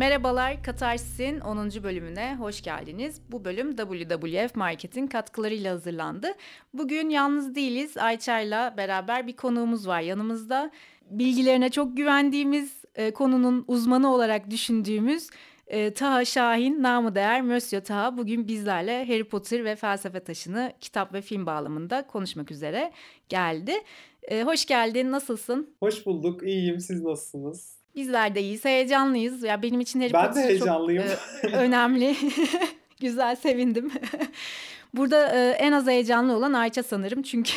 Merhabalar, Katarsis'in 10. bölümüne hoş geldiniz. Bu bölüm WWF Market'in katkılarıyla hazırlandı. Bugün yalnız değiliz. Ayça'yla beraber bir konuğumuz var yanımızda. Bilgilerine çok güvendiğimiz, e, konunun uzmanı olarak düşündüğümüz e, Taha Şahin, namı değer Monsieur Taha bugün bizlerle Harry Potter ve Felsefe Taşı'nı kitap ve film bağlamında konuşmak üzere geldi. E, hoş geldin, nasılsın? Hoş bulduk, iyiyim. Siz nasılsınız? Bizler de iyiyiz, heyecanlıyız. Ya benim için Harry Ben de Potter çok heyecanlıyım. e, önemli. Güzel, sevindim. Burada e, en az heyecanlı olan Ayça sanırım. Çünkü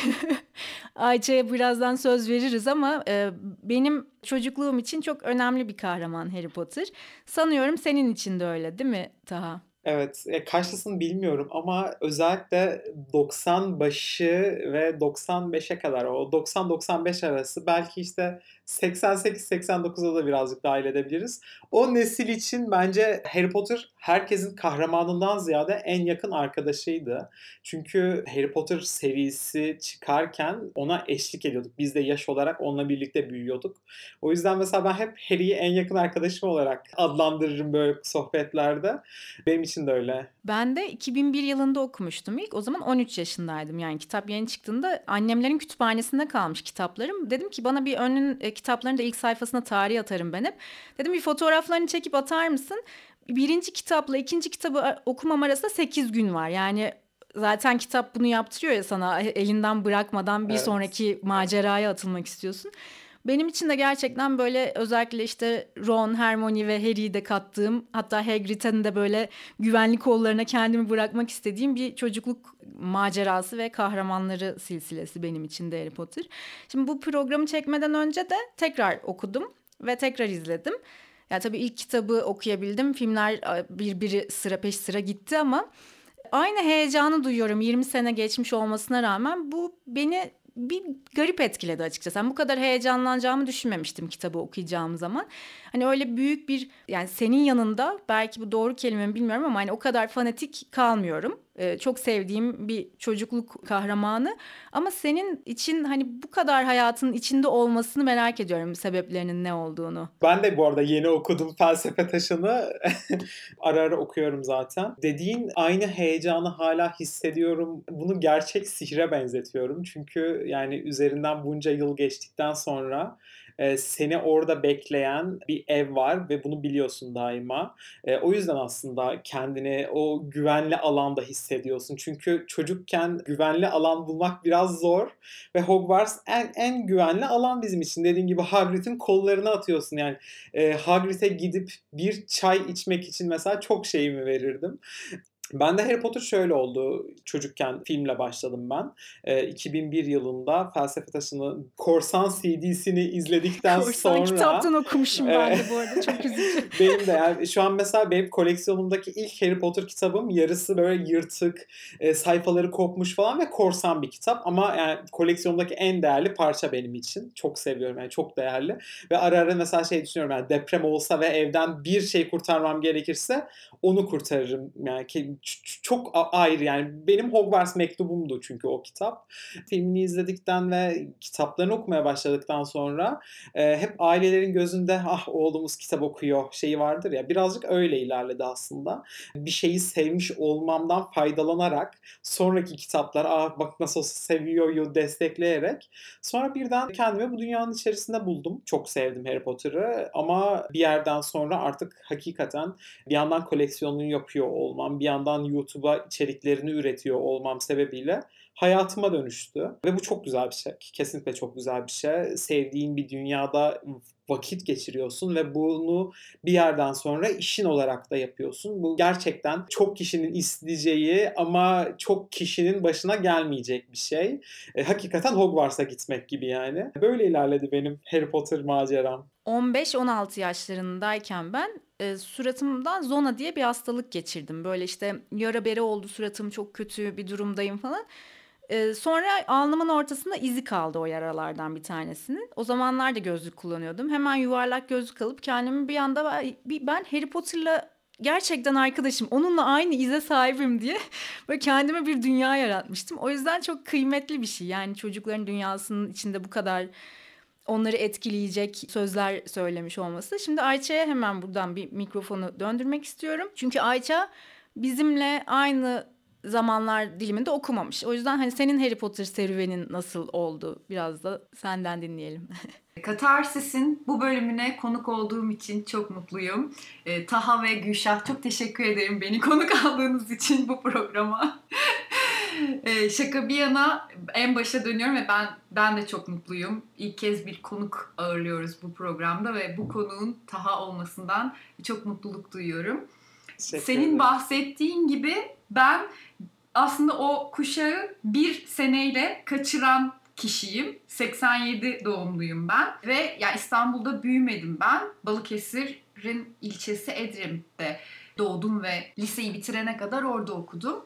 Ayça'ya birazdan söz veririz ama e, benim çocukluğum için çok önemli bir kahraman Harry Potter. Sanıyorum senin için de öyle, değil mi Taha? Evet, e, kaçlısını bilmiyorum ama özellikle 90 başı ve 95'e kadar o 90-95 arası belki işte 88-89'a da birazcık dahil edebiliriz. O nesil için bence Harry Potter herkesin kahramanından ziyade en yakın arkadaşıydı. Çünkü Harry Potter serisi çıkarken ona eşlik ediyorduk. Biz de yaş olarak onunla birlikte büyüyorduk. O yüzden mesela ben hep Harry'i en yakın arkadaşım olarak adlandırırım böyle sohbetlerde. Benim için de öyle. Ben de 2001 yılında okumuştum ilk. O zaman 13 yaşındaydım. Yani kitap yeni çıktığında annemlerin kütüphanesinde kalmış kitaplarım. Dedim ki bana bir önün e, kitapların da ilk sayfasına tarih atarım ben hep. Dedim bir fotoğraflarını çekip atar mısın? Birinci kitapla ikinci kitabı okumam arasında 8 gün var. Yani zaten kitap bunu yaptırıyor ya sana elinden bırakmadan bir Evet. sonraki maceraya atılmak istiyorsun. Benim için de gerçekten böyle özellikle işte Ron, Hermione ve Harry'i de kattığım hatta Hagrid'in de böyle güvenlik kollarına kendimi bırakmak istediğim bir çocukluk macerası ve kahramanları silsilesi benim için de Harry Potter. Şimdi bu programı çekmeden önce de tekrar okudum ve tekrar izledim. Ya tabii ilk kitabı okuyabildim. Filmler e, birbiri sıra peş sıra gitti ama aynı heyecanı duyuyorum 20 sene geçmiş olmasına rağmen bu beni bir garip etkiledi açıkçası. Ben bu kadar heyecanlanacağımı düşünmemiştim kitabı okuyacağım zaman. Hani öyle büyük bir yani senin yanında belki bu doğru kelime mi bilmiyorum ama hani o kadar fanatik kalmıyorum. Ee, çok sevdiğim bir çocukluk kahramanı. Ama senin için hani bu kadar hayatın içinde olmasını merak ediyorum sebeplerinin ne olduğunu. Ben de bu arada yeni okudum Felsefe Taşı'nı. ara ara okuyorum zaten. Dediğin aynı heyecanı hala hissediyorum. Bunu gerçek sihre benzetiyorum. Çünkü yani üzerinden bunca yıl geçtikten sonra e, seni orada bekleyen bir ev var ve bunu biliyorsun daima. E, o yüzden aslında kendini o güvenli alanda hissediyorsun. Çünkü çocukken güvenli alan bulmak biraz zor ve Hogwarts en en güvenli alan bizim için. Dediğim gibi Hagrid'in kollarına atıyorsun yani. E, Hagrid'e gidip bir çay içmek için mesela çok şeyimi verirdim. Ben de Harry Potter şöyle oldu. Çocukken filmle başladım ben. Ee, 2001 yılında Felsefe Taşı'nı Korsan CD'sini izledikten Korsan sonra kitaptan okumuşum ben de bu arada çok üzücü. benim de yani şu an mesela benim koleksiyonumdaki ilk Harry Potter kitabım yarısı böyle yırtık, e, sayfaları kopmuş falan ve korsan bir kitap ama yani koleksiyonumdaki en değerli parça benim için. Çok seviyorum yani çok değerli. Ve ara ara mesela şey düşünüyorum yani deprem olsa ve evden bir şey kurtarmam gerekirse onu kurtarırım. Yani çok ayrı yani benim Hogwarts mektubumdu çünkü o kitap. Filmini izledikten ve kitaplarını okumaya başladıktan sonra e, hep ailelerin gözünde ah oğlumuz kitap okuyor şeyi vardır ya birazcık öyle ilerledi aslında. Bir şeyi sevmiş olmamdan faydalanarak sonraki kitaplar ah bak nasıl seviyor destekleyerek sonra birden kendimi bu dünyanın içerisinde buldum. Çok sevdim Harry Potter'ı ama bir yerden sonra artık hakikaten bir yandan koleksiyonunu yapıyor olmam, bir yandan YouTube'a içeriklerini üretiyor olmam sebebiyle hayatıma dönüştü. Ve bu çok güzel bir şey. Kesinlikle çok güzel bir şey. Sevdiğin bir dünyada vakit geçiriyorsun ve bunu bir yerden sonra işin olarak da yapıyorsun. Bu gerçekten çok kişinin isteyeceği ama çok kişinin başına gelmeyecek bir şey. E, hakikaten Hogwarts'a gitmek gibi yani. Böyle ilerledi benim Harry Potter maceram. 15-16 yaşlarındayken ben e, suratımdan zona diye bir hastalık geçirdim. Böyle işte yara bere oldu suratım çok kötü bir durumdayım falan. E, sonra alnımın ortasında izi kaldı o yaralardan bir tanesinin. O zamanlar da gözlük kullanıyordum. Hemen yuvarlak gözlük alıp kendimi bir anda "Vay, bir- ben Harry Potter'la gerçekten arkadaşım onunla aynı ize sahibim diye böyle kendime bir dünya yaratmıştım. O yüzden çok kıymetli bir şey. Yani çocukların dünyasının içinde bu kadar onları etkileyecek sözler söylemiş olması. Şimdi Ayça'ya hemen buradan bir mikrofonu döndürmek istiyorum. Çünkü Ayça bizimle aynı zamanlar diliminde okumamış. O yüzden hani senin Harry Potter serüvenin nasıl oldu? Biraz da senden dinleyelim. Katarsis'in bu bölümüne konuk olduğum için çok mutluyum. E, Taha ve Gülşah çok teşekkür ederim beni konuk aldığınız için bu programa. e, şaka bir yana en başa dönüyorum ve ben ben de çok mutluyum. İlk kez bir konuk ağırlıyoruz bu programda ve bu konuğun Taha olmasından çok mutluluk duyuyorum. Senin bahsettiğin gibi ben aslında o kuşağı bir seneyle kaçıran kişiyim. 87 doğumluyum ben ve ya yani İstanbul'da büyümedim ben. Balıkesir'in ilçesi Edremit'te doğdum ve liseyi bitirene kadar orada okudum.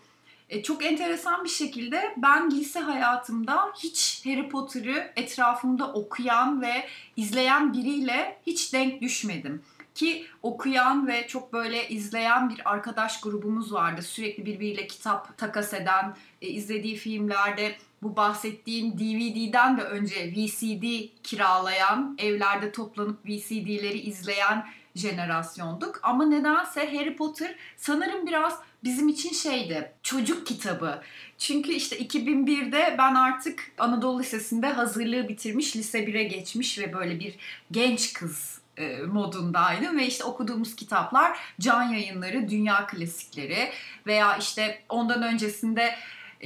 E, çok enteresan bir şekilde ben lise hayatımda hiç Harry Potter'ı etrafımda okuyan ve izleyen biriyle hiç denk düşmedim. Ki okuyan ve çok böyle izleyen bir arkadaş grubumuz vardı. Sürekli birbiriyle kitap takas eden, e, izlediği filmlerde bu bahsettiğim DVD'den de önce VCD kiralayan, evlerde toplanıp VCD'leri izleyen jenerasyonduk. Ama nedense Harry Potter sanırım biraz bizim için şeydi, çocuk kitabı. Çünkü işte 2001'de ben artık Anadolu Lisesi'nde hazırlığı bitirmiş, lise 1'e geçmiş ve böyle bir genç kız e, modundaydım ve işte okuduğumuz kitaplar can yayınları, dünya klasikleri veya işte ondan öncesinde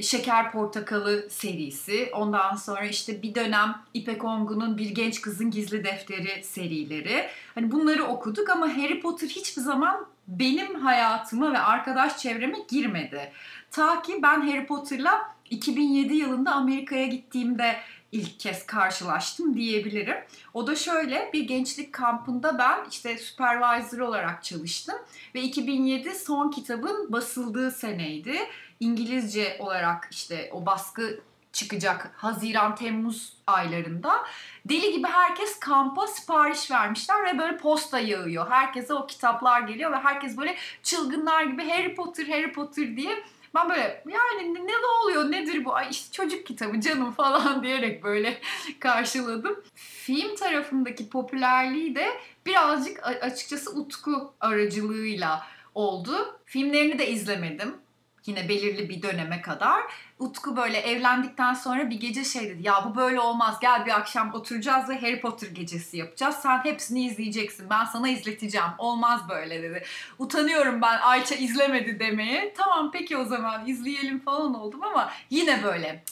Şeker Portakalı serisi. Ondan sonra işte bir dönem İpek Ongun'un Bir Genç Kızın Gizli Defteri serileri. Hani bunları okuduk ama Harry Potter hiçbir zaman benim hayatıma ve arkadaş çevreme girmedi. Ta ki ben Harry Potter'la 2007 yılında Amerika'ya gittiğimde ilk kez karşılaştım diyebilirim. O da şöyle bir gençlik kampında ben işte supervisor olarak çalıştım ve 2007 son kitabın basıldığı seneydi. İngilizce olarak işte o baskı çıkacak Haziran Temmuz aylarında. Deli gibi herkes kampa sipariş vermişler ve böyle posta yağıyor. Herkese o kitaplar geliyor ve herkes böyle çılgınlar gibi Harry Potter Harry Potter diye ben böyle yani ne, ne oluyor nedir bu ay işte çocuk kitabı canım falan diyerek böyle karşıladım. Film tarafındaki popülerliği de birazcık açıkçası Utku aracılığıyla oldu. Filmlerini de izlemedim yine belirli bir döneme kadar. Utku böyle evlendikten sonra bir gece şey dedi. Ya bu böyle olmaz. Gel bir akşam oturacağız ve Harry Potter gecesi yapacağız. Sen hepsini izleyeceksin. Ben sana izleteceğim. Olmaz böyle dedi. Utanıyorum ben Ayça izlemedi demeye. Tamam peki o zaman izleyelim falan oldum ama yine böyle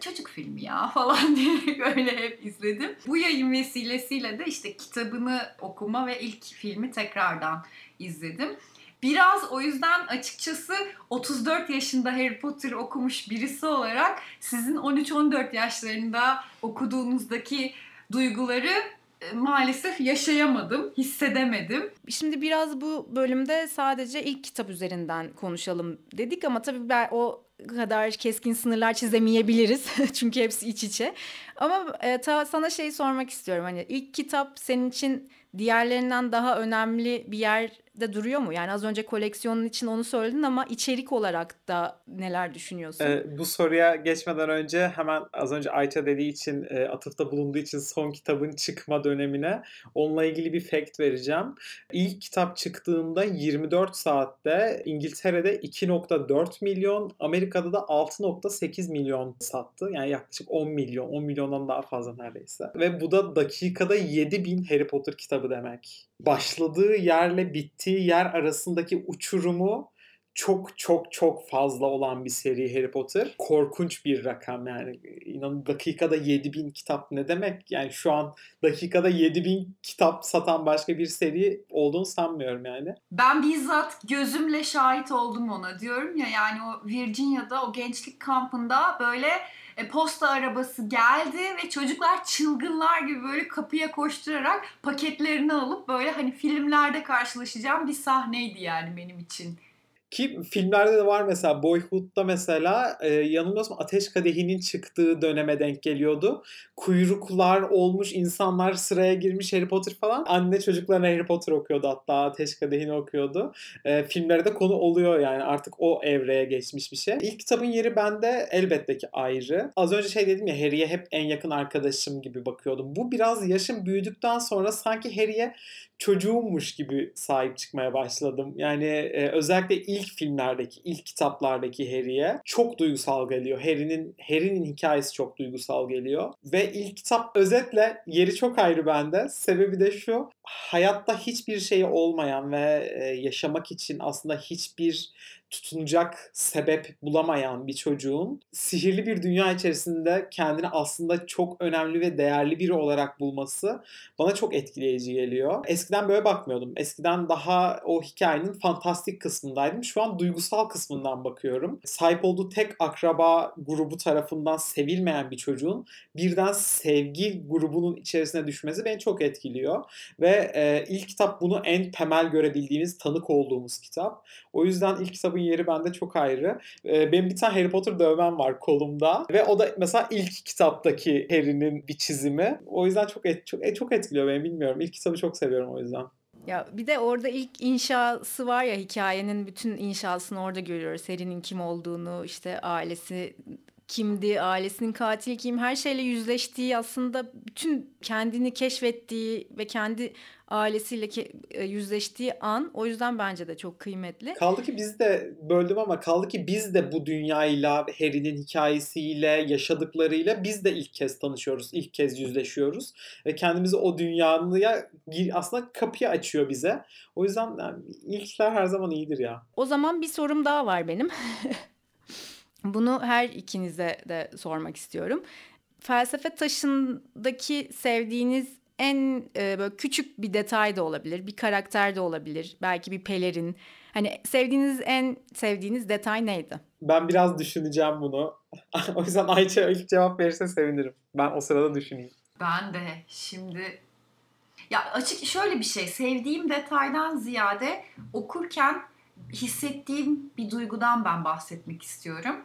çocuk filmi ya falan diye böyle hep izledim. Bu yayın vesilesiyle de işte kitabını okuma ve ilk filmi tekrardan izledim. Biraz o yüzden açıkçası 34 yaşında Harry Potter okumuş birisi olarak sizin 13-14 yaşlarında okuduğunuzdaki duyguları e, maalesef yaşayamadım, hissedemedim. Şimdi biraz bu bölümde sadece ilk kitap üzerinden konuşalım dedik ama tabii ben o kadar keskin sınırlar çizemeyebiliriz. Çünkü hepsi iç içe. Ama e, ta, sana şey sormak istiyorum. Hani ilk kitap senin için diğerlerinden daha önemli bir yerde duruyor mu? Yani az önce koleksiyonun için onu söyledin ama içerik olarak da neler düşünüyorsun? Ee, bu soruya geçmeden önce hemen az önce Ayça dediği için e, atıfta bulunduğu için son kitabın çıkma dönemine onunla ilgili bir fact vereceğim. İlk kitap çıktığında 24 saatte İngiltere'de 2.4 milyon, Amerika'da da 6.8 milyon sattı. Yani yaklaşık 10 milyon, 10 milyondan daha fazla neredeyse. Ve bu da dakikada 7000 Harry Potter kitabı demek. Başladığı yerle bittiği yer arasındaki uçurumu çok çok çok fazla olan bir seri Harry Potter. Korkunç bir rakam yani. İnanın dakikada 7000 kitap ne demek? Yani şu an dakikada 7000 kitap satan başka bir seri olduğunu sanmıyorum yani. Ben bizzat gözümle şahit oldum ona diyorum ya yani o Virginia'da o gençlik kampında böyle e, posta arabası geldi ve çocuklar çılgınlar gibi böyle kapıya koşturarak paketlerini alıp böyle hani filmlerde karşılaşacağım bir sahneydi yani benim için. Ki filmlerde de var mesela Boyhood'da mesela e, yanılmıyorsam Ateş Kadehi'nin çıktığı döneme denk geliyordu. Kuyruklar olmuş, insanlar sıraya girmiş Harry Potter falan. Anne çocuklarına Harry Potter okuyordu hatta Ateş Kadehi'ni okuyordu. E, filmlere de konu oluyor yani artık o evreye geçmiş bir şey. İlk kitabın yeri bende elbette ki ayrı. Az önce şey dedim ya Harry'e hep en yakın arkadaşım gibi bakıyordum. Bu biraz yaşım büyüdükten sonra sanki Harry'e çocuğummuş gibi sahip çıkmaya başladım. Yani e, özellikle ilk filmlerdeki, ilk kitaplardaki Harry'e çok duygusal geliyor. Harry'nin Harry'nin hikayesi çok duygusal geliyor ve ilk kitap özetle yeri çok ayrı bende. Sebebi de şu. Hayatta hiçbir şeyi olmayan ve e, yaşamak için aslında hiçbir tutunacak sebep bulamayan bir çocuğun sihirli bir dünya içerisinde kendini aslında çok önemli ve değerli biri olarak bulması bana çok etkileyici geliyor. Eskiden böyle bakmıyordum. Eskiden daha o hikayenin fantastik kısmındaydım. Şu an duygusal kısmından bakıyorum. Sahip olduğu tek akraba grubu tarafından sevilmeyen bir çocuğun birden sevgi grubunun içerisine düşmesi beni çok etkiliyor. Ve e, ilk kitap bunu en temel görebildiğimiz, tanık olduğumuz kitap. O yüzden ilk kitabın yeri bende çok ayrı. E, benim bir tane Harry Potter dövmem var kolumda ve o da mesela ilk kitaptaki Harry'nin bir çizimi. O yüzden çok et, çok, çok etkiliyor beni bilmiyorum. İlk kitabı çok seviyorum o yüzden. Ya bir de orada ilk inşası var ya hikayenin bütün inşasını orada görüyoruz. Harry'nin kim olduğunu, işte ailesi kimdi, ailesinin katili kim, her şeyle yüzleştiği aslında bütün kendini keşfettiği ve kendi ailesiyle ke- e, yüzleştiği an o yüzden bence de çok kıymetli. Kaldı ki biz de böldüm ama kaldı ki biz de bu dünyayla, Harry'nin hikayesiyle, yaşadıklarıyla biz de ilk kez tanışıyoruz, ilk kez yüzleşiyoruz ve kendimizi o dünyaya aslında kapıyı açıyor bize. O yüzden yani ilkler her zaman iyidir ya. O zaman bir sorum daha var benim. Bunu her ikinize de sormak istiyorum. Felsefe taşındaki sevdiğiniz en e, böyle küçük bir detay da olabilir, bir karakter de olabilir, belki bir pelerin. Hani sevdiğiniz en sevdiğiniz detay neydi? Ben biraz düşüneceğim bunu. o yüzden Ayça ilk cevap verirse sevinirim. Ben o sırada düşüneyim. Ben de şimdi ya açık şöyle bir şey sevdiğim detaydan ziyade okurken hissettiğim bir duygudan ben bahsetmek istiyorum.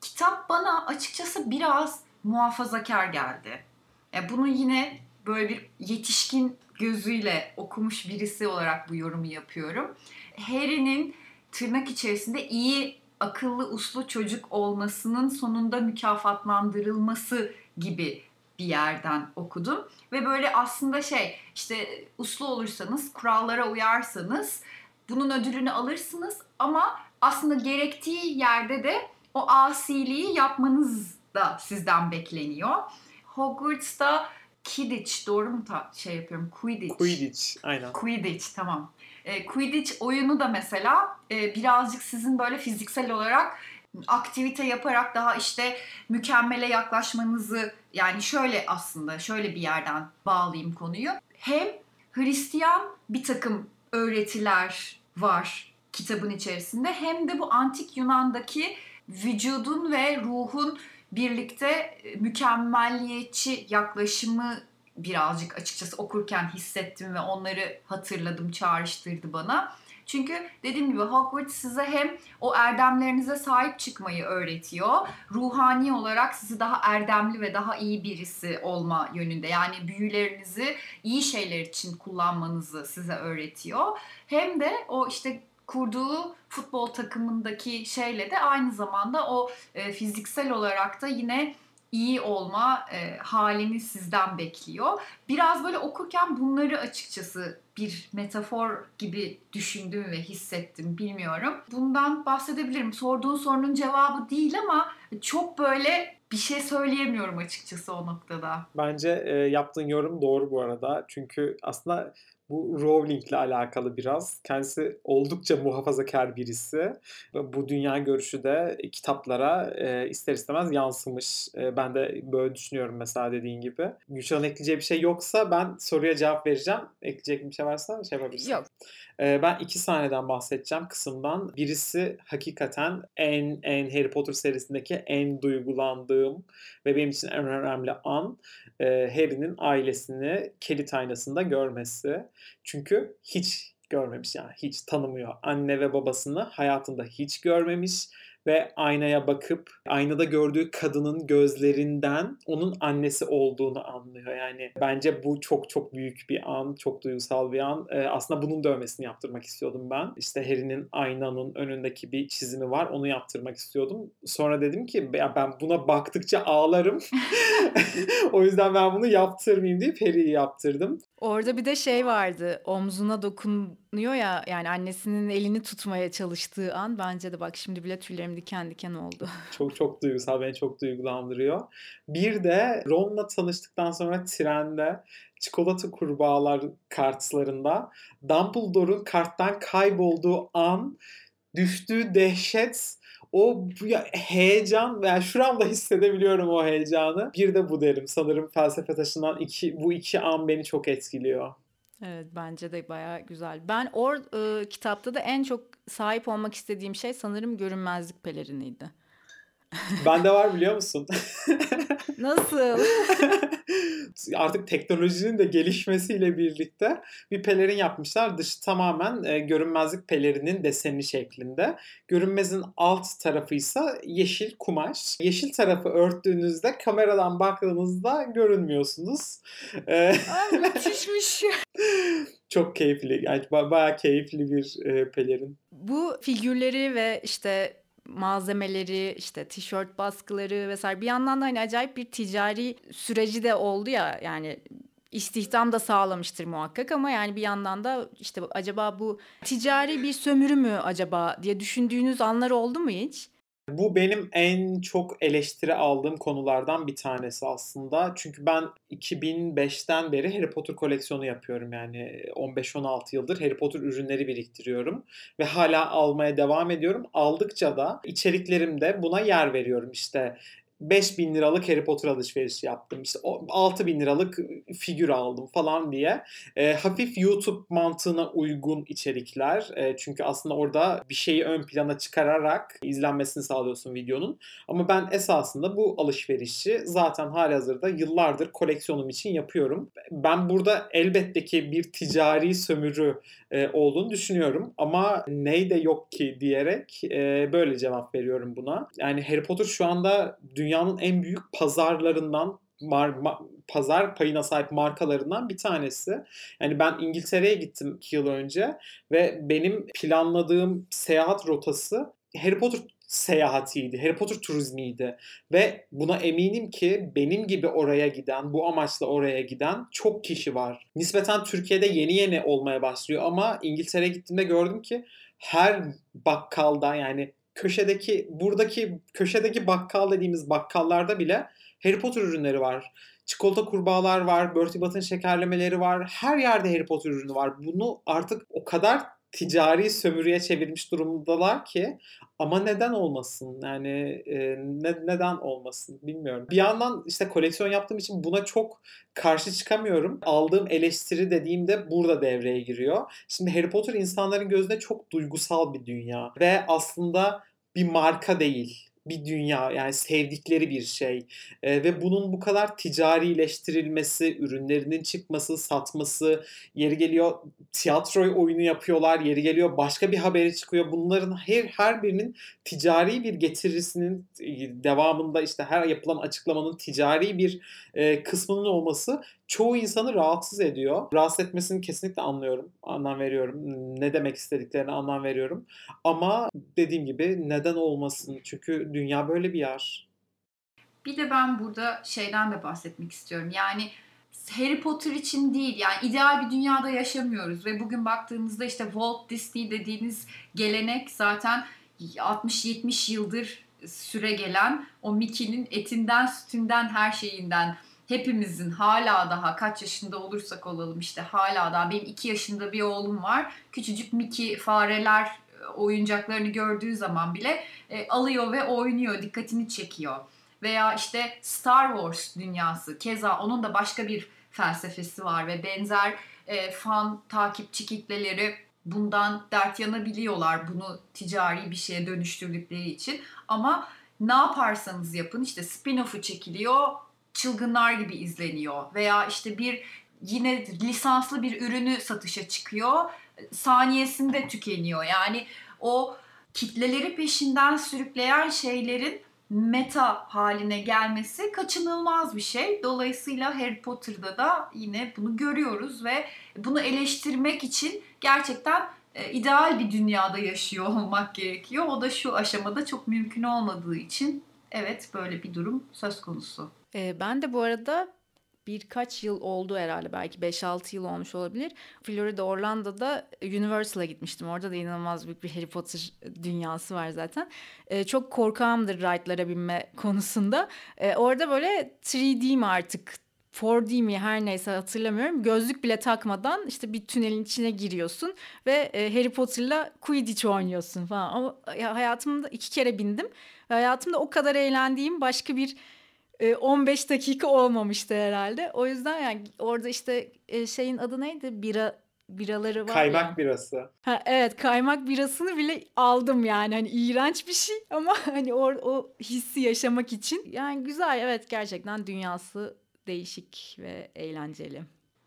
Kitap bana açıkçası biraz muhafazakar geldi. Ya bunu yine böyle bir yetişkin gözüyle okumuş birisi olarak bu yorumu yapıyorum. Harry'nin tırnak içerisinde iyi, akıllı, uslu çocuk olmasının sonunda mükafatlandırılması gibi bir yerden okudum. Ve böyle aslında şey işte uslu olursanız, kurallara uyarsanız bunun ödülünü alırsınız ama aslında gerektiği yerde de o asiliği yapmanız da sizden bekleniyor. Hogwarts'ta Kidditch doğru mu ta- şey yapıyorum? Quidditch. Quidditch, aynen. Quidditch tamam. E, Quidditch oyunu da mesela e, birazcık sizin böyle fiziksel olarak aktivite yaparak daha işte mükemmele yaklaşmanızı yani şöyle aslında şöyle bir yerden bağlayayım konuyu. Hem Hristiyan bir takım öğretiler var kitabın içerisinde hem de bu antik Yunan'daki vücudun ve ruhun birlikte e, mükemmelliyetçi yaklaşımı birazcık açıkçası okurken hissettim ve onları hatırladım, çağrıştırdı bana. Çünkü dediğim gibi Hogwarts size hem o erdemlerinize sahip çıkmayı öğretiyor. Ruhani olarak sizi daha erdemli ve daha iyi birisi olma yönünde. Yani büyülerinizi iyi şeyler için kullanmanızı size öğretiyor. Hem de o işte kurduğu futbol takımındaki şeyle de aynı zamanda o e, fiziksel olarak da yine iyi olma e, halini sizden bekliyor. Biraz böyle okurken bunları açıkçası bir metafor gibi düşündüm ve hissettim bilmiyorum. Bundan bahsedebilirim. Sorduğun sorunun cevabı değil ama çok böyle bir şey söyleyemiyorum açıkçası o noktada. Bence e, yaptığın yorum doğru bu arada. Çünkü aslında bu Rowling'le alakalı biraz. Kendisi oldukça muhafazakar birisi. Bu dünya görüşü de kitaplara e, ister istemez yansımış. E, ben de böyle düşünüyorum mesela dediğin gibi. Gülşah'ın ekleyeceği bir şey yoksa ben soruya cevap vereceğim. Ekleyecek bir şey varsa şey yapabilirsin. Yok. E, ben iki sahneden bahsedeceğim kısımdan. Birisi hakikaten en en Harry Potter serisindeki en duygulandığım ve benim için en önemli an e, Harry'nin ailesini kilit aynasında görmesi. Çünkü hiç görmemiş yani hiç tanımıyor. Anne ve babasını hayatında hiç görmemiş ve aynaya bakıp aynada gördüğü kadının gözlerinden onun annesi olduğunu anlıyor. Yani bence bu çok çok büyük bir an, çok duygusal bir an. Ee, aslında bunun dövmesini yaptırmak istiyordum ben. İşte Harry'nin aynanın önündeki bir çizimi var, onu yaptırmak istiyordum. Sonra dedim ki ya ben buna baktıkça ağlarım. o yüzden ben bunu yaptırmayayım deyip Harry'i yaptırdım. Orada bir de şey vardı. Omzuna dokunuyor ya yani annesinin elini tutmaya çalıştığı an bence de bak şimdi bile tüylerim diken diken oldu. Çok çok duygusal, beni çok duygulandırıyor. Bir de Ron'la tanıştıktan sonra trende çikolata kurbağalar kartlarında Dumbledore'un karttan kaybolduğu an düştüğü dehşet o heyecan yani şuramda hissedebiliyorum o heyecanı. Bir de bu derim. Sanırım felsefe taşından iki, bu iki an beni çok etkiliyor. Evet bence de bayağı güzel. Ben o e, kitapta da en çok sahip olmak istediğim şey sanırım görünmezlik peleriniydi. Bende var biliyor musun? Nasıl? Artık teknolojinin de gelişmesiyle birlikte bir pelerin yapmışlar. Dışı tamamen e, görünmezlik pelerinin deseni şeklinde. Görünmezin alt tarafı ise yeşil kumaş. Yeşil tarafı örttüğünüzde kameradan baktığınızda görünmüyorsunuz. E, Ay, müthişmiş. Çok keyifli. Yani bayağı keyifli bir e, pelerin. Bu figürleri ve işte malzemeleri, işte tişört baskıları vesaire bir yandan da hani acayip bir ticari süreci de oldu ya yani istihdam da sağlamıştır muhakkak ama yani bir yandan da işte acaba bu ticari bir sömürü mü acaba diye düşündüğünüz anlar oldu mu hiç? Bu benim en çok eleştiri aldığım konulardan bir tanesi aslında. Çünkü ben 2005'ten beri Harry Potter koleksiyonu yapıyorum. Yani 15-16 yıldır Harry Potter ürünleri biriktiriyorum. Ve hala almaya devam ediyorum. Aldıkça da içeriklerimde buna yer veriyorum. İşte 5 bin liralık Harry Potter alışverişi yaptım. İşte 6 bin liralık figür aldım falan diye. E, hafif YouTube mantığına uygun içerikler. E, çünkü aslında orada bir şeyi ön plana çıkararak izlenmesini sağlıyorsun videonun. Ama ben esasında bu alışverişi zaten halihazırda yıllardır koleksiyonum için yapıyorum. Ben burada elbette ki bir ticari sömürü e, olduğunu düşünüyorum. Ama ney de yok ki diyerek e, böyle cevap veriyorum buna. Yani Harry Potter şu anda dünyanın en büyük pazarlarından mar, ma, pazar payına sahip markalarından bir tanesi. Yani ben İngiltere'ye gittim 2 yıl önce ve benim planladığım seyahat rotası Harry Potter seyahatiydi. Harry Potter turizmiydi. Ve buna eminim ki benim gibi oraya giden, bu amaçla oraya giden çok kişi var. Nispeten Türkiye'de yeni yeni olmaya başlıyor ama İngiltere'ye gittiğimde gördüm ki her bakkalda yani köşedeki buradaki köşedeki bakkal dediğimiz bakkallarda bile Harry Potter ürünleri var. Çikolata kurbağalar var, Bertie Bott'ın şekerlemeleri var. Her yerde Harry Potter ürünü var. Bunu artık o kadar ticari sömürüye çevirmiş durumdalar ki ama neden olmasın yani e, ne, neden olmasın bilmiyorum. Bir yandan işte koleksiyon yaptığım için buna çok karşı çıkamıyorum. Aldığım eleştiri dediğimde burada devreye giriyor. Şimdi Harry Potter insanların gözünde çok duygusal bir dünya ve aslında bir marka değil bir dünya yani sevdikleri bir şey e, ve bunun bu kadar ticarileştirilmesi, ürünlerinin çıkması, satması, yeri geliyor tiyatro oyunu yapıyorlar, yeri geliyor başka bir haberi çıkıyor. Bunların her her birinin ticari bir getirisinin devamında işte her yapılan açıklamanın ticari bir e, kısmının olması çoğu insanı rahatsız ediyor. Rahatsız etmesini kesinlikle anlıyorum, anlam veriyorum. Ne demek istediklerini anlam veriyorum. Ama dediğim gibi neden olmasın? Çünkü dünya böyle bir yer. Bir de ben burada şeyden de bahsetmek istiyorum. Yani Harry Potter için değil yani ideal bir dünyada yaşamıyoruz ve bugün baktığımızda işte Walt Disney dediğiniz gelenek zaten 60-70 yıldır süre gelen o Mickey'nin etinden, sütünden, her şeyinden hepimizin hala daha kaç yaşında olursak olalım işte hala daha benim 2 yaşında bir oğlum var. Küçücük Mickey fareler e, oyuncaklarını gördüğü zaman bile e, alıyor ve oynuyor, dikkatini çekiyor. Veya işte Star Wars dünyası keza onun da başka bir felsefesi var ve benzer e, fan takipçi kitleleri bundan dert yanabiliyorlar bunu ticari bir şeye dönüştürdükleri için. Ama ne yaparsanız yapın işte spin-off'u çekiliyor çılgınlar gibi izleniyor veya işte bir yine lisanslı bir ürünü satışa çıkıyor. Saniyesinde tükeniyor. Yani o kitleleri peşinden sürükleyen şeylerin meta haline gelmesi kaçınılmaz bir şey. Dolayısıyla Harry Potter'da da yine bunu görüyoruz ve bunu eleştirmek için gerçekten e, ideal bir dünyada yaşıyor olmak gerekiyor. O da şu aşamada çok mümkün olmadığı için evet böyle bir durum söz konusu. Ee, ben de bu arada birkaç yıl oldu herhalde belki 5-6 yıl olmuş olabilir. Florida Orlando'da Universal'a gitmiştim. Orada da inanılmaz büyük bir Harry Potter dünyası var zaten. Ee, çok korkağımdır ride'lara binme konusunda. Ee, orada böyle 3D mi artık 4D mi her neyse hatırlamıyorum. Gözlük bile takmadan işte bir tünelin içine giriyorsun ve e, Harry Potter'la Quidditch oynuyorsun falan. Ama ya, hayatımda iki kere bindim. Ve hayatımda o kadar eğlendiğim başka bir e, 15 dakika olmamıştı herhalde. O yüzden yani orada işte e, şeyin adı neydi? Bira biraları var Kaymak ya. birası. Ha, evet kaymak birasını bile aldım yani. Hani iğrenç bir şey ama hani o, o hissi yaşamak için. Yani güzel evet gerçekten dünyası değişik ve eğlenceli.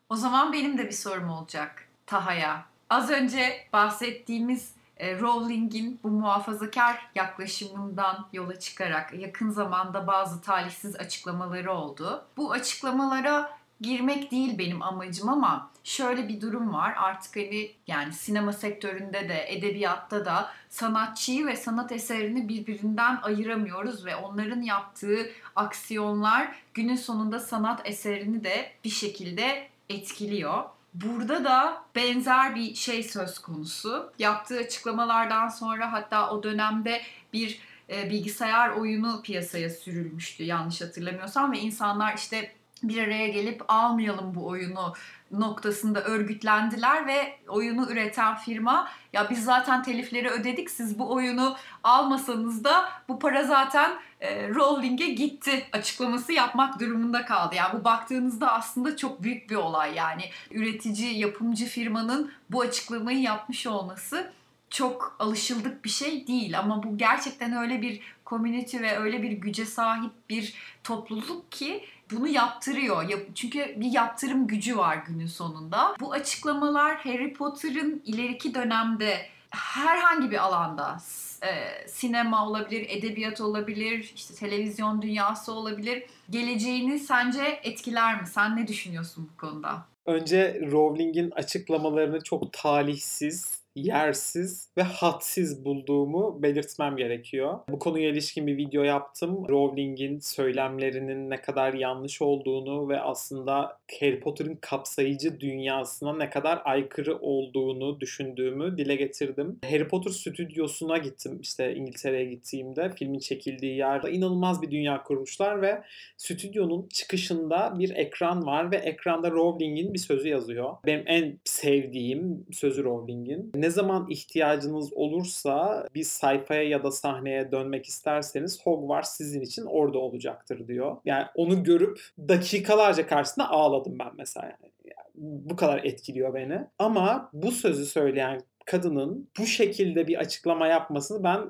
O zaman benim de bir sorum olacak Taha'ya. Az önce bahsettiğimiz e, Rowling'in bu muhafazakar yaklaşımından yola çıkarak yakın zamanda bazı talihsiz açıklamaları oldu. Bu açıklamalara girmek değil benim amacım ama şöyle bir durum var. Artık hani yani sinema sektöründe de edebiyatta da sanatçıyı ve sanat eserini birbirinden ayıramıyoruz ve onların yaptığı aksiyonlar günün sonunda sanat eserini de bir şekilde etkiliyor. Burada da benzer bir şey söz konusu. Yaptığı açıklamalardan sonra hatta o dönemde bir e, bilgisayar oyunu piyasaya sürülmüştü yanlış hatırlamıyorsam ve insanlar işte bir araya gelip almayalım bu oyunu noktasında örgütlendiler ve oyunu üreten firma ya biz zaten telifleri ödedik siz bu oyunu almasanız da bu para zaten e, Rowling'e gitti açıklaması yapmak durumunda kaldı. Yani bu baktığınızda aslında çok büyük bir olay yani üretici yapımcı firmanın bu açıklamayı yapmış olması çok alışıldık bir şey değil ama bu gerçekten öyle bir community ve öyle bir güce sahip bir topluluk ki bunu yaptırıyor. Çünkü bir yaptırım gücü var günün sonunda. Bu açıklamalar Harry Potter'ın ileriki dönemde herhangi bir alanda e, sinema olabilir, edebiyat olabilir, işte televizyon dünyası olabilir. Geleceğini sence etkiler mi? Sen ne düşünüyorsun bu konuda? Önce Rowling'in açıklamalarını çok talihsiz, yersiz ve hadsiz bulduğumu belirtmem gerekiyor. Bu konuya ilişkin bir video yaptım. Rowling'in söylemlerinin ne kadar yanlış olduğunu ve aslında Harry Potter'ın kapsayıcı dünyasına ne kadar aykırı olduğunu düşündüğümü dile getirdim. Harry Potter stüdyosuna gittim işte İngiltere'ye gittiğimde filmin çekildiği yerde inanılmaz bir dünya kurmuşlar ve stüdyonun çıkışında bir ekran var ve ekranda Rowling'in bir sözü yazıyor. Benim en sevdiğim sözü Rowling'in ne zaman ihtiyacınız olursa bir sayfaya ya da sahneye dönmek isterseniz Hogwarts sizin için orada olacaktır diyor. Yani onu görüp dakikalarca karşısında ağladım ben mesela. Yani. bu kadar etkiliyor beni. Ama bu sözü söyleyen kadının bu şekilde bir açıklama yapmasını ben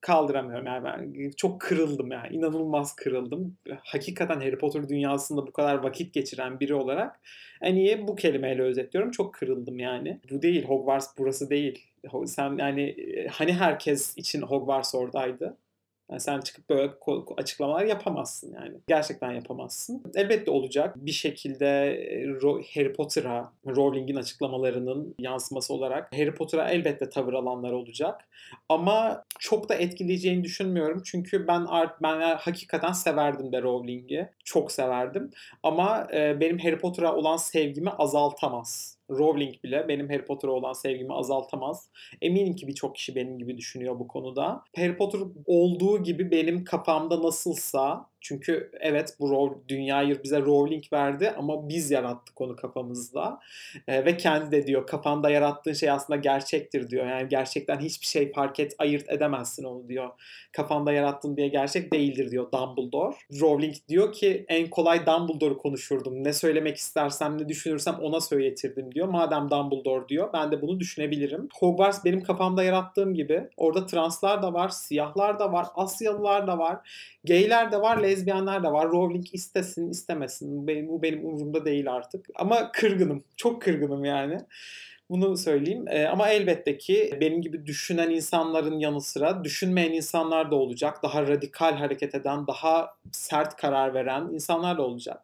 kaldıramıyorum yani ben çok kırıldım yani inanılmaz kırıldım. Hakikaten Harry Potter dünyasında bu kadar vakit geçiren biri olarak en iyi bu kelimeyle özetliyorum. Çok kırıldım yani. Bu değil Hogwarts burası değil. Sen yani hani herkes için Hogwarts oradaydı. Yani sen çıkıp böyle açıklamalar yapamazsın yani. Gerçekten yapamazsın. Elbette olacak. Bir şekilde Harry Potter'a, Rowling'in açıklamalarının yansıması olarak Harry Potter'a elbette tavır alanlar olacak. Ama çok da etkileyeceğini düşünmüyorum. Çünkü ben art ben hakikaten severdim de Rowling'i. Çok severdim. Ama benim Harry Potter'a olan sevgimi azaltamaz. Rowling bile benim Harry Potter'a olan sevgimi azaltamaz. Eminim ki birçok kişi benim gibi düşünüyor bu konuda. Harry Potter olduğu gibi benim kafamda nasılsa çünkü evet bu rol, dünyayı bize Rowling verdi ama biz yarattık onu kafamızda. E, ve kendi de diyor kafanda yarattığın şey aslında gerçektir diyor. Yani gerçekten hiçbir şey fark et, ayırt edemezsin onu diyor. Kafanda yarattın diye gerçek değildir diyor Dumbledore. Rowling diyor ki en kolay Dumbledore'u konuşurdum. Ne söylemek istersem, ne düşünürsem ona söyletirdim diyor. Madem Dumbledore diyor ben de bunu düşünebilirim. Hogwarts benim kafamda yarattığım gibi orada translar da var, siyahlar da var, Asyalılar da var, gayler de var, lezbiyenler de var. Rowling istesin istemesin. Benim, bu benim umurumda değil artık. Ama kırgınım. Çok kırgınım yani. Bunu söyleyeyim. E, ama elbette ki benim gibi düşünen insanların yanı sıra düşünmeyen insanlar da olacak. Daha radikal hareket eden, daha sert karar veren insanlar da olacak.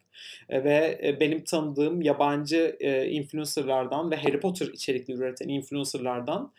E, ve e, benim tanıdığım yabancı e, influencerlardan ve Harry Potter içerikli üreten influencerlardan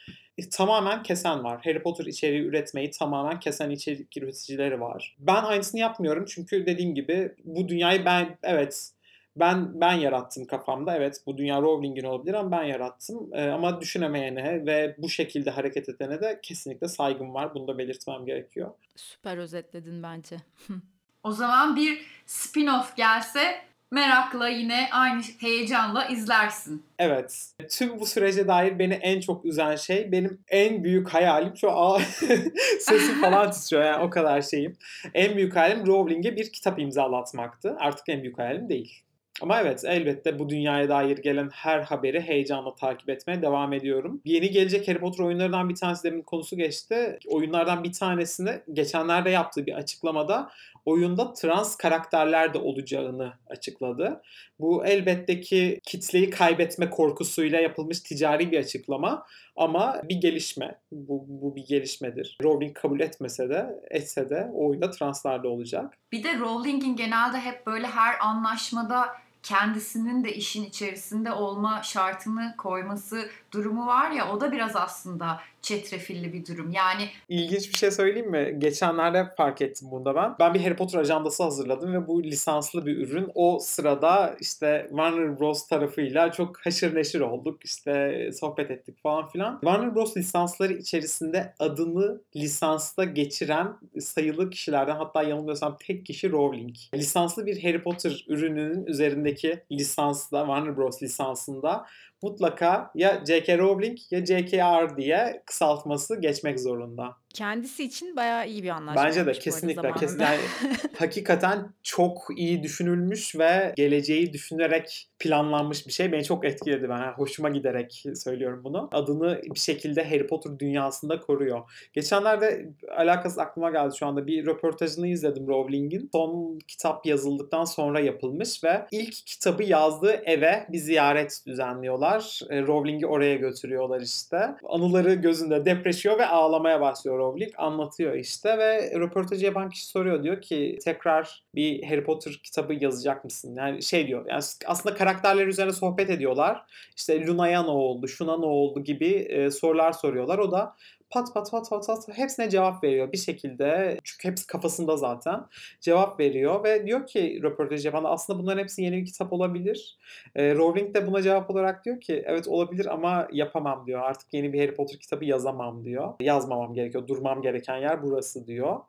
tamamen kesen var. Harry Potter içeriği üretmeyi tamamen kesen içerik üreticileri var. Ben aynısını yapmıyorum çünkü dediğim gibi bu dünyayı ben evet ben ben yarattım kafamda. Evet bu dünya Rowling'in olabilir ama ben yarattım. Ee, ama düşünemeyene ve bu şekilde hareket edene de kesinlikle saygım var. Bunu da belirtmem gerekiyor. Süper özetledin bence. o zaman bir spin-off gelse merakla yine aynı heyecanla izlersin. Evet. Tüm bu sürece dair beni en çok üzen şey benim en büyük hayalim şu an sesim falan titriyor yani o kadar şeyim. En büyük hayalim Rowling'e bir kitap imzalatmaktı. Artık en büyük hayalim değil. Ama evet elbette bu dünyaya dair gelen her haberi heyecanla takip etmeye devam ediyorum. Yeni gelecek Harry Potter oyunlarından bir tanesi demin konusu geçti. Oyunlardan bir tanesini geçenlerde yaptığı bir açıklamada oyunda trans karakterler de olacağını açıkladı. Bu elbette ki kitleyi kaybetme korkusuyla yapılmış ticari bir açıklama ama bir gelişme. Bu, bu bir gelişmedir. Rowling kabul etmese de etse de oyunda translar da olacak. Bir de Rowling'in genelde hep böyle her anlaşmada kendisinin de işin içerisinde olma şartını koyması durumu var ya o da biraz aslında çetrefilli bir durum. Yani ilginç bir şey söyleyeyim mi? Geçenlerde fark ettim bunda ben. Ben bir Harry Potter ajandası hazırladım ve bu lisanslı bir ürün. O sırada işte Warner Bros tarafıyla çok haşır neşir olduk. İşte sohbet ettik falan filan. Warner Bros lisansları içerisinde adını lisansta geçiren sayılı kişilerden hatta yanılmıyorsam tek kişi Rowling. Lisanslı bir Harry Potter ürününün üzerindeki lisansda Warner Bros. lisansında mutlaka ya J.K. Rowling ya J.K.R. diye kısaltması geçmek zorunda. Kendisi için bayağı iyi bir anlaşma. Bence de kesinlikle. Kesin, yani, hakikaten çok iyi düşünülmüş ve geleceği düşünerek planlanmış bir şey. Beni çok etkiledi ben. Yani hoşuma giderek söylüyorum bunu. Adını bir şekilde Harry Potter dünyasında koruyor. Geçenlerde alakası aklıma geldi şu anda. Bir röportajını izledim Rowling'in. Son kitap yazıldıktan sonra yapılmış ve ilk kitabı yazdığı eve bir ziyaret düzenliyorlar. E, Rowling'i oraya götürüyorlar işte. Anıları gözünde depreşiyor ve ağlamaya başlıyor Rowling. Anlatıyor işte ve röportajı yapan kişi soruyor. Diyor ki tekrar bir Harry Potter kitabı yazacak mısın? Yani şey diyor. Yani aslında karakterler üzerine sohbet ediyorlar. İşte Luna'ya ne oldu, şuna ne oldu gibi e, sorular soruyorlar. O da pat pat pat pat pat hepsine cevap veriyor bir şekilde. Çünkü hepsi kafasında zaten. Cevap veriyor ve diyor ki röportaj yapan aslında bunların hepsi yeni bir kitap olabilir. E, Rowling de buna cevap olarak diyor ki evet olabilir ama yapamam diyor. Artık yeni bir Harry Potter kitabı yazamam diyor. Yazmamam gerekiyor. Durmam gereken yer burası diyor.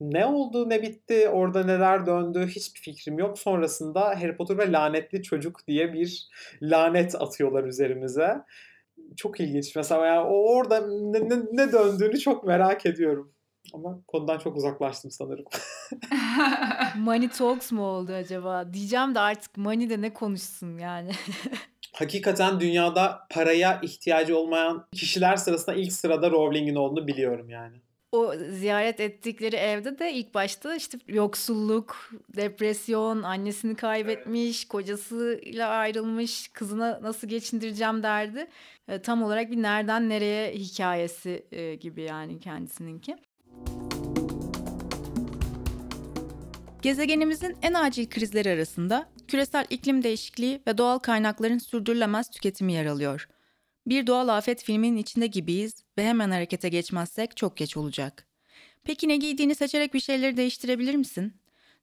Ne oldu ne bitti orada neler döndü hiçbir fikrim yok. Sonrasında Harry Potter ve lanetli çocuk diye bir lanet atıyorlar üzerimize. Çok ilginç. Mesela yani orada ne, ne, ne döndüğünü çok merak ediyorum. Ama konudan çok uzaklaştım sanırım. Money Talks mu oldu acaba? Diyeceğim de artık Money de ne konuşsun yani. Hakikaten dünyada paraya ihtiyacı olmayan kişiler sırasında ilk sırada Rowling'in olduğunu biliyorum yani o ziyaret ettikleri evde de ilk başta işte yoksulluk, depresyon, annesini kaybetmiş, kocasıyla ayrılmış, kızına nasıl geçindireceğim derdi. E, tam olarak bir nereden nereye hikayesi e, gibi yani kendisininki. Gezegenimizin en acil krizleri arasında küresel iklim değişikliği ve doğal kaynakların sürdürülemez tüketimi yer alıyor. Bir doğal afet filminin içinde gibiyiz ve hemen harekete geçmezsek çok geç olacak. Peki ne giydiğini seçerek bir şeyleri değiştirebilir misin?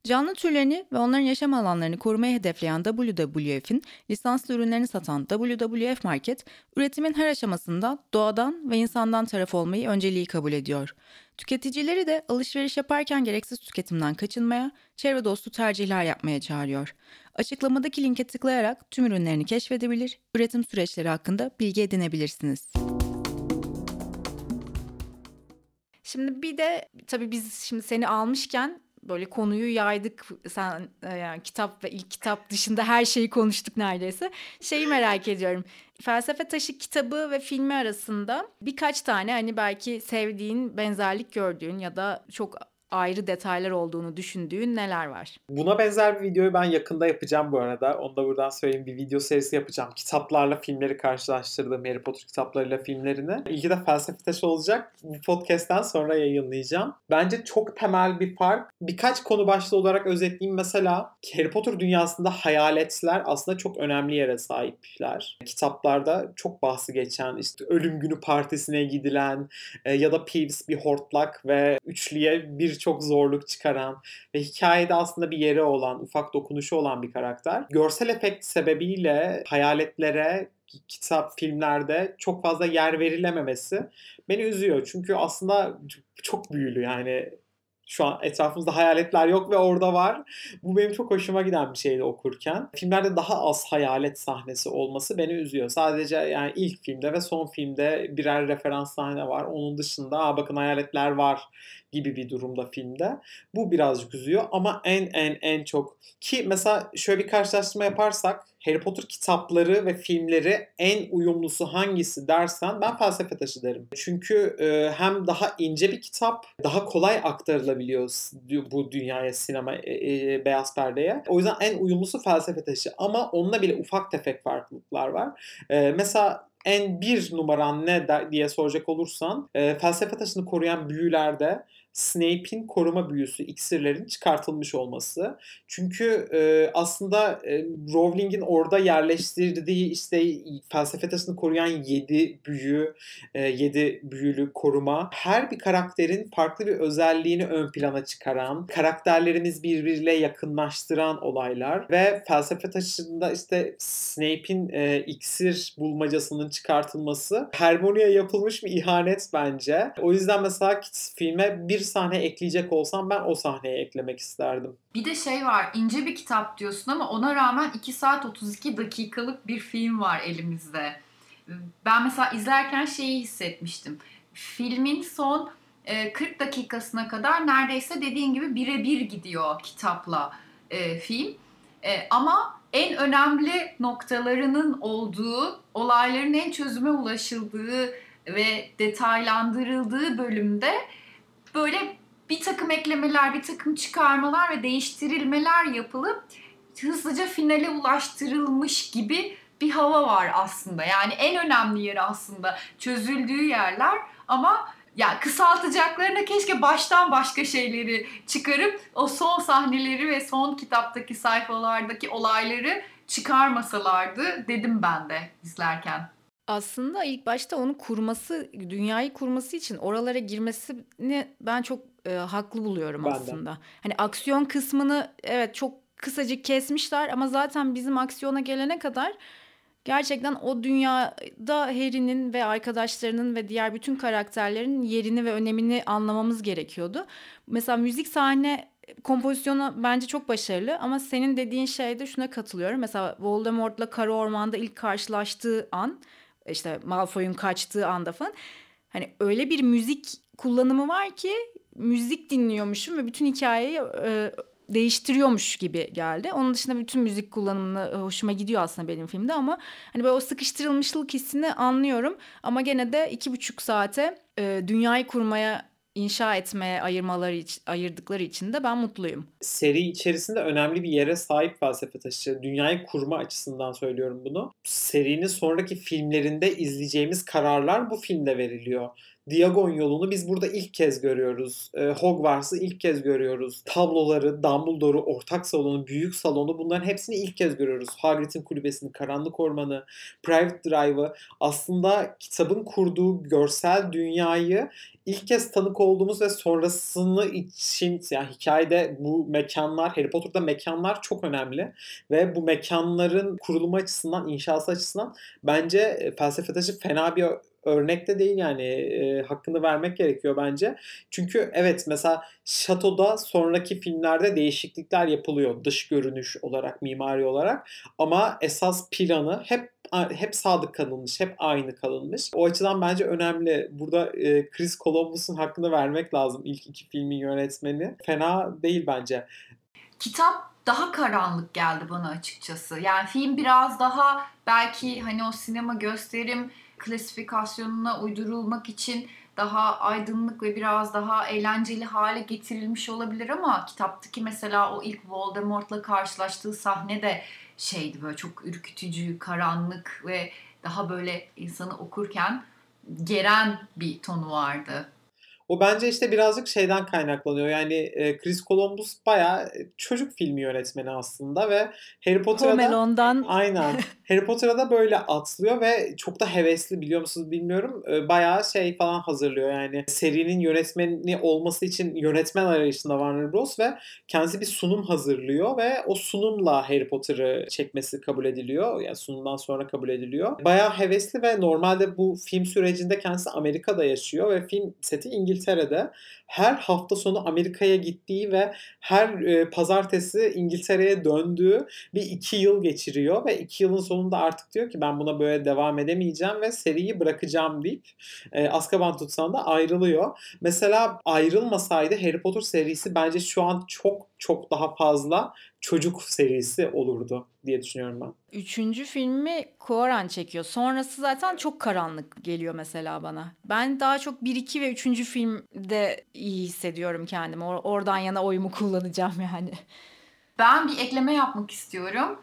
Canlı türlerini ve onların yaşam alanlarını korumayı hedefleyen WWF'in lisanslı ürünlerini satan WWF Market, üretimin her aşamasında doğadan ve insandan taraf olmayı önceliği kabul ediyor. Tüketicileri de alışveriş yaparken gereksiz tüketimden kaçınmaya, çevre dostu tercihler yapmaya çağırıyor. Açıklamadaki linke tıklayarak tüm ürünlerini keşfedebilir, üretim süreçleri hakkında bilgi edinebilirsiniz. Şimdi bir de tabii biz şimdi seni almışken böyle konuyu yaydık. Sen e, yani kitap ve ilk kitap dışında her şeyi konuştuk neredeyse. Şeyi merak ediyorum. Felsefe Taşı kitabı ve filmi arasında birkaç tane hani belki sevdiğin, benzerlik gördüğün ya da çok ayrı detaylar olduğunu düşündüğün neler var? Buna benzer bir videoyu ben yakında yapacağım bu arada. Onu da buradan söyleyeyim. Bir video serisi yapacağım. Kitaplarla filmleri karşılaştırdığım Harry Potter kitaplarıyla filmlerini. İlki de felsefe taşı olacak. Bu podcast'ten sonra yayınlayacağım. Bence çok temel bir fark. Birkaç konu başlığı olarak özetleyeyim. Mesela Harry Potter dünyasında hayaletler aslında çok önemli yere sahipler. Kitaplarda çok bahsi geçen işte ölüm günü partisine gidilen e, ya da Peeves bir hortlak ve üçlüye birçok zorluk çıkaran ve hikayede aslında bir yeri olan, ufak dokunuşu olan bir karakter. Görsel efekt sebebiyle hayaletlere kitap, filmlerde çok fazla yer verilememesi beni üzüyor. Çünkü aslında çok büyülü yani şu an etrafımızda hayaletler yok ve orada var. Bu benim çok hoşuma giden bir şeydi okurken. Filmlerde daha az hayalet sahnesi olması beni üzüyor. Sadece yani ilk filmde ve son filmde birer referans sahne var. Onun dışında Aa, bakın hayaletler var gibi bir durumda filmde. Bu birazcık üzüyor ama en en en çok ki mesela şöyle bir karşılaştırma yaparsak Harry Potter kitapları ve filmleri en uyumlusu hangisi dersen ben felsefe taşı derim. Çünkü e, hem daha ince bir kitap, daha kolay aktarılabiliyor bu dünyaya, sinema, e, e, beyaz perdeye. O yüzden en uyumlusu felsefe taşı ama onunla bile ufak tefek farklılıklar var. E, mesela en bir numaran ne diye soracak olursan e, felsefe taşını koruyan büyülerde Snape'in koruma büyüsü, iksirlerin çıkartılmış olması. Çünkü e, aslında e, Rowling'in orada yerleştirdiği işte felsefe taşını koruyan 7 büyü, 7 e, büyülü koruma her bir karakterin farklı bir özelliğini ön plana çıkaran, karakterlerimiz birbiriyle yakınlaştıran olaylar ve felsefe taşında işte Snape'in e, iksir bulmacasının çıkartılması Hermione'ye yapılmış bir ihanet bence. O yüzden mesela filme bir sahne ekleyecek olsam ben o sahneye eklemek isterdim. Bir de şey var ince bir kitap diyorsun ama ona rağmen 2 saat 32 dakikalık bir film var elimizde. Ben mesela izlerken şeyi hissetmiştim. Filmin son 40 e, dakikasına kadar neredeyse dediğin gibi birebir gidiyor kitapla e, film. E, ama en önemli noktalarının olduğu, olayların en çözüme ulaşıldığı ve detaylandırıldığı bölümde böyle bir takım eklemeler, bir takım çıkarmalar ve değiştirilmeler yapılıp hızlıca finale ulaştırılmış gibi bir hava var aslında. Yani en önemli yeri aslında çözüldüğü yerler ama ya kısaltacaklarına keşke baştan başka şeyleri çıkarıp o son sahneleri ve son kitaptaki sayfalardaki olayları çıkarmasalardı dedim ben de izlerken. Aslında ilk başta onu kurması, dünyayı kurması için oralara girmesini ben çok e, haklı buluyorum Ben de. aslında. Hani aksiyon kısmını evet çok kısacık kesmişler ama zaten bizim aksiyona gelene kadar gerçekten o dünyada Harry'nin ve arkadaşlarının ve diğer bütün karakterlerin yerini ve önemini anlamamız gerekiyordu. Mesela müzik sahne kompozisyonu bence çok başarılı ama senin dediğin şeyde şuna katılıyorum. Mesela Voldemort'la Kara Orman'da ilk karşılaştığı an işte Malfoy'un kaçtığı anda falan. Hani öyle bir müzik kullanımı var ki müzik dinliyormuşum ve bütün hikayeyi e, değiştiriyormuş gibi geldi. Onun dışında bütün müzik kullanımını e, hoşuma gidiyor aslında benim filmde ama hani böyle o sıkıştırılmışlık hissini anlıyorum. Ama gene de iki buçuk saate e, dünyayı kurmaya inşa etmeye ayırmaları ayırdıkları için de ben mutluyum. Seri içerisinde önemli bir yere sahip felsefe taşı. Dünyayı kurma açısından söylüyorum bunu. Serinin sonraki filmlerinde izleyeceğimiz kararlar bu filmde veriliyor. Diagon yolunu biz burada ilk kez görüyoruz. E, Hogwarts'ı ilk kez görüyoruz. Tabloları, Dumbledore'u, ortak salonu, büyük salonu bunların hepsini ilk kez görüyoruz. Hagrid'in kulübesini, Karanlık Ormanı, Private Drive'ı aslında kitabın kurduğu görsel dünyayı ilk kez tanık olduğumuz ve sonrasını için yani hikayede bu mekanlar, Harry Potter'da mekanlar çok önemli ve bu mekanların kurulumu açısından, inşası açısından bence e, felsefe taşı fena bir örnek de değil yani e, hakkını vermek gerekiyor bence. Çünkü evet mesela Şato'da sonraki filmlerde değişiklikler yapılıyor dış görünüş olarak, mimari olarak ama esas planı hep hep sadık kalınmış, hep aynı kalınmış. O açıdan bence önemli. Burada e, Chris Columbus'un hakkını vermek lazım ilk iki filmin yönetmeni. Fena değil bence. Kitap daha karanlık geldi bana açıkçası. Yani film biraz daha belki hani o sinema gösterim klasifikasyonuna uydurulmak için daha aydınlık ve biraz daha eğlenceli hale getirilmiş olabilir ama kitaptaki mesela o ilk Voldemort'la karşılaştığı sahne de şeydi böyle çok ürkütücü, karanlık ve daha böyle insanı okurken geren bir tonu vardı. O bence işte birazcık şeyden kaynaklanıyor. Yani e, Chris Columbus bayağı çocuk filmi yönetmeni aslında ve Harry Potter'a Home da Alone'dan aynen Harry Potter'a da böyle atlıyor ve çok da hevesli biliyor musunuz bilmiyorum. E, bayağı şey falan hazırlıyor yani serinin yönetmeni olması için yönetmen arayışında Warner Bros ve kendisi bir sunum hazırlıyor ve o sunumla Harry Potter'ı çekmesi kabul ediliyor. Yani sunumdan sonra kabul ediliyor. Bayağı hevesli ve normalde bu film sürecinde kendisi Amerika'da yaşıyor ve film seti İngiltere'de. Her hafta sonu Amerika'ya gittiği ve her e, pazartesi İngiltere'ye döndüğü bir iki yıl geçiriyor ve iki yılın sonunda artık diyor ki ben buna böyle devam edemeyeceğim ve seriyi bırakacağım deyip e, Azkaban tutsağında ayrılıyor. Mesela ayrılmasaydı Harry Potter serisi bence şu an çok çok daha fazla çocuk serisi olurdu diye düşünüyorum ben. Üçüncü filmi Cuarón çekiyor. Sonrası zaten çok karanlık geliyor mesela bana. Ben daha çok 1, 2 ve 3. filmde iyi hissediyorum kendimi. Or- oradan yana oyumu kullanacağım yani. Ben bir ekleme yapmak istiyorum.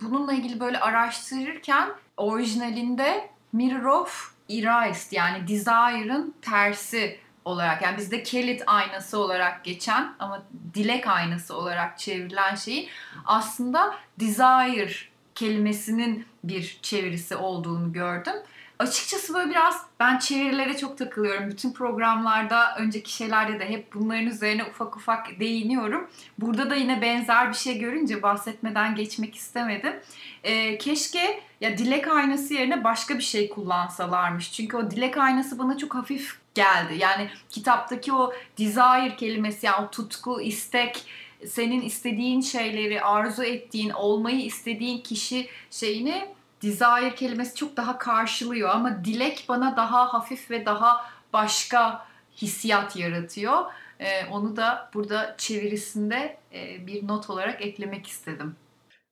Bununla ilgili böyle araştırırken orijinalinde Mirror of Erased yani Desire'ın tersi olarak yani bizde kilit aynası olarak geçen ama dilek aynası olarak çevrilen şeyi aslında desire kelimesinin bir çevirisi olduğunu gördüm. Açıkçası böyle biraz ben çevirilere çok takılıyorum. Bütün programlarda, önceki şeylerde de hep bunların üzerine ufak ufak değiniyorum. Burada da yine benzer bir şey görünce bahsetmeden geçmek istemedim. Ee, keşke ya dilek aynası yerine başka bir şey kullansalarmış. Çünkü o dilek aynası bana çok hafif geldi. Yani kitaptaki o desire kelimesi yani o tutku, istek, senin istediğin şeyleri, arzu ettiğin, olmayı istediğin kişi şeyini desire kelimesi çok daha karşılıyor ama dilek bana daha hafif ve daha başka hissiyat yaratıyor. Ee, onu da burada çevirisinde e, bir not olarak eklemek istedim.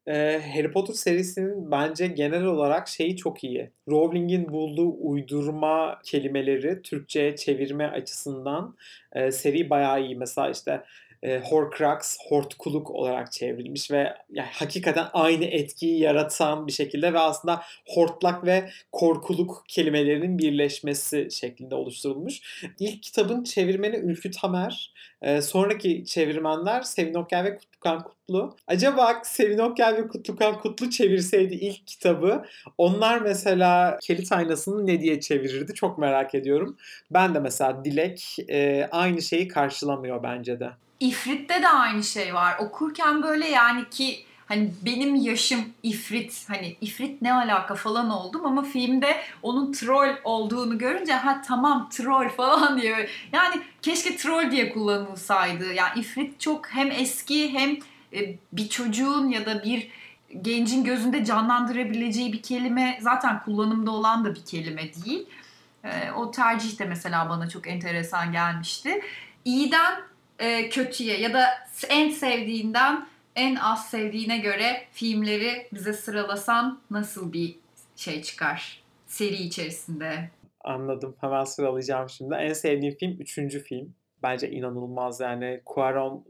Ee, Harry Potter serisinin bence genel olarak şeyi çok iyi. Rowling'in bulduğu uydurma kelimeleri Türkçe'ye çevirme açısından e, seri bayağı iyi. Mesela işte e, Horcrux, hortkuluk olarak çevrilmiş ve yani hakikaten aynı etkiyi yaratan bir şekilde ve aslında hortlak ve korkuluk kelimelerinin birleşmesi şeklinde oluşturulmuş. İlk kitabın çevirmeni Ülkü Tamer, e, sonraki çevirmenler Sevin Okyay ve Kutlukan Kutlu. Acaba Sevin Okyay ve Kutlukan Kutlu çevirseydi ilk kitabı onlar mesela Kelit Aynası'nı ne diye çevirirdi çok merak ediyorum. Ben de mesela Dilek e, aynı şeyi karşılamıyor bence de. İfrit'te de aynı şey var. Okurken böyle yani ki hani benim yaşım ifrit hani ifrit ne alaka falan oldum ama filmde onun troll olduğunu görünce ha tamam troll falan diye yani keşke troll diye kullanılsaydı. Yani ifrit çok hem eski hem e, bir çocuğun ya da bir gencin gözünde canlandırabileceği bir kelime zaten kullanımda olan da bir kelime değil. E, o tercih de mesela bana çok enteresan gelmişti. İyiden e, kötüye ya da en sevdiğinden en az sevdiğine göre filmleri bize sıralasan nasıl bir şey çıkar seri içerisinde? Anladım. Hemen sıralayacağım şimdi. En sevdiğim film üçüncü film. Bence inanılmaz yani. Cuarón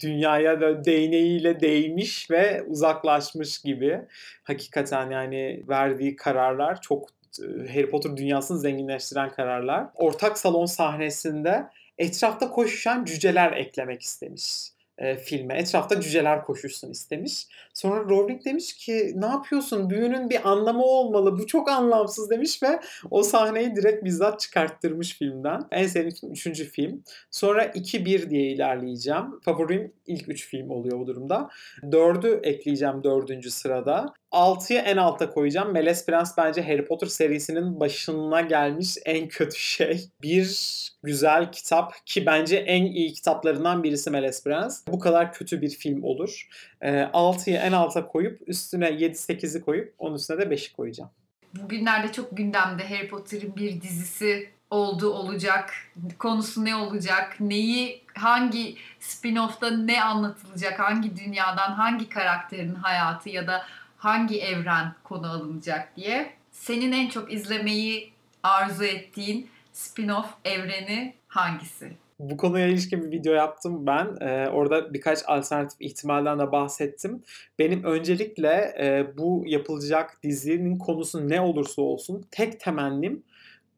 dünyaya da değneğiyle değmiş ve uzaklaşmış gibi. Hakikaten yani verdiği kararlar çok Harry Potter dünyasını zenginleştiren kararlar. Ortak salon sahnesinde etrafta koşuşan cüceler eklemek istemiş e, filme. Etrafta cüceler koşuşsun istemiş. Sonra Rowling demiş ki ne yapıyorsun? Büyünün bir anlamı olmalı. Bu çok anlamsız demiş ve o sahneyi direkt bizzat çıkarttırmış filmden. En sevdiğim 3. film. Sonra 2-1 diye ilerleyeceğim. Favorim ilk 3 film oluyor bu durumda. 4'ü ekleyeceğim 4. sırada. 6'yı en alta koyacağım. Meles Prens bence Harry Potter serisinin başına gelmiş en kötü şey. Bir güzel kitap ki bence en iyi kitaplarından birisi Meles Prens. Bu kadar kötü bir film olur. 6'yı en alta koyup üstüne 7-8'i koyup onun üstüne de 5'i koyacağım. Bugünlerde çok gündemde Harry Potter'ın bir dizisi oldu olacak. Konusu ne olacak? Neyi hangi spin-off'ta ne anlatılacak? Hangi dünyadan hangi karakterin hayatı ya da hangi evren konu alınacak diye. Senin en çok izlemeyi arzu ettiğin spin-off evreni hangisi? Bu konuya ilişkin bir video yaptım ben. Ee, orada birkaç alternatif ihtimalden de bahsettim. Benim öncelikle e, bu yapılacak dizinin konusu ne olursa olsun tek temennim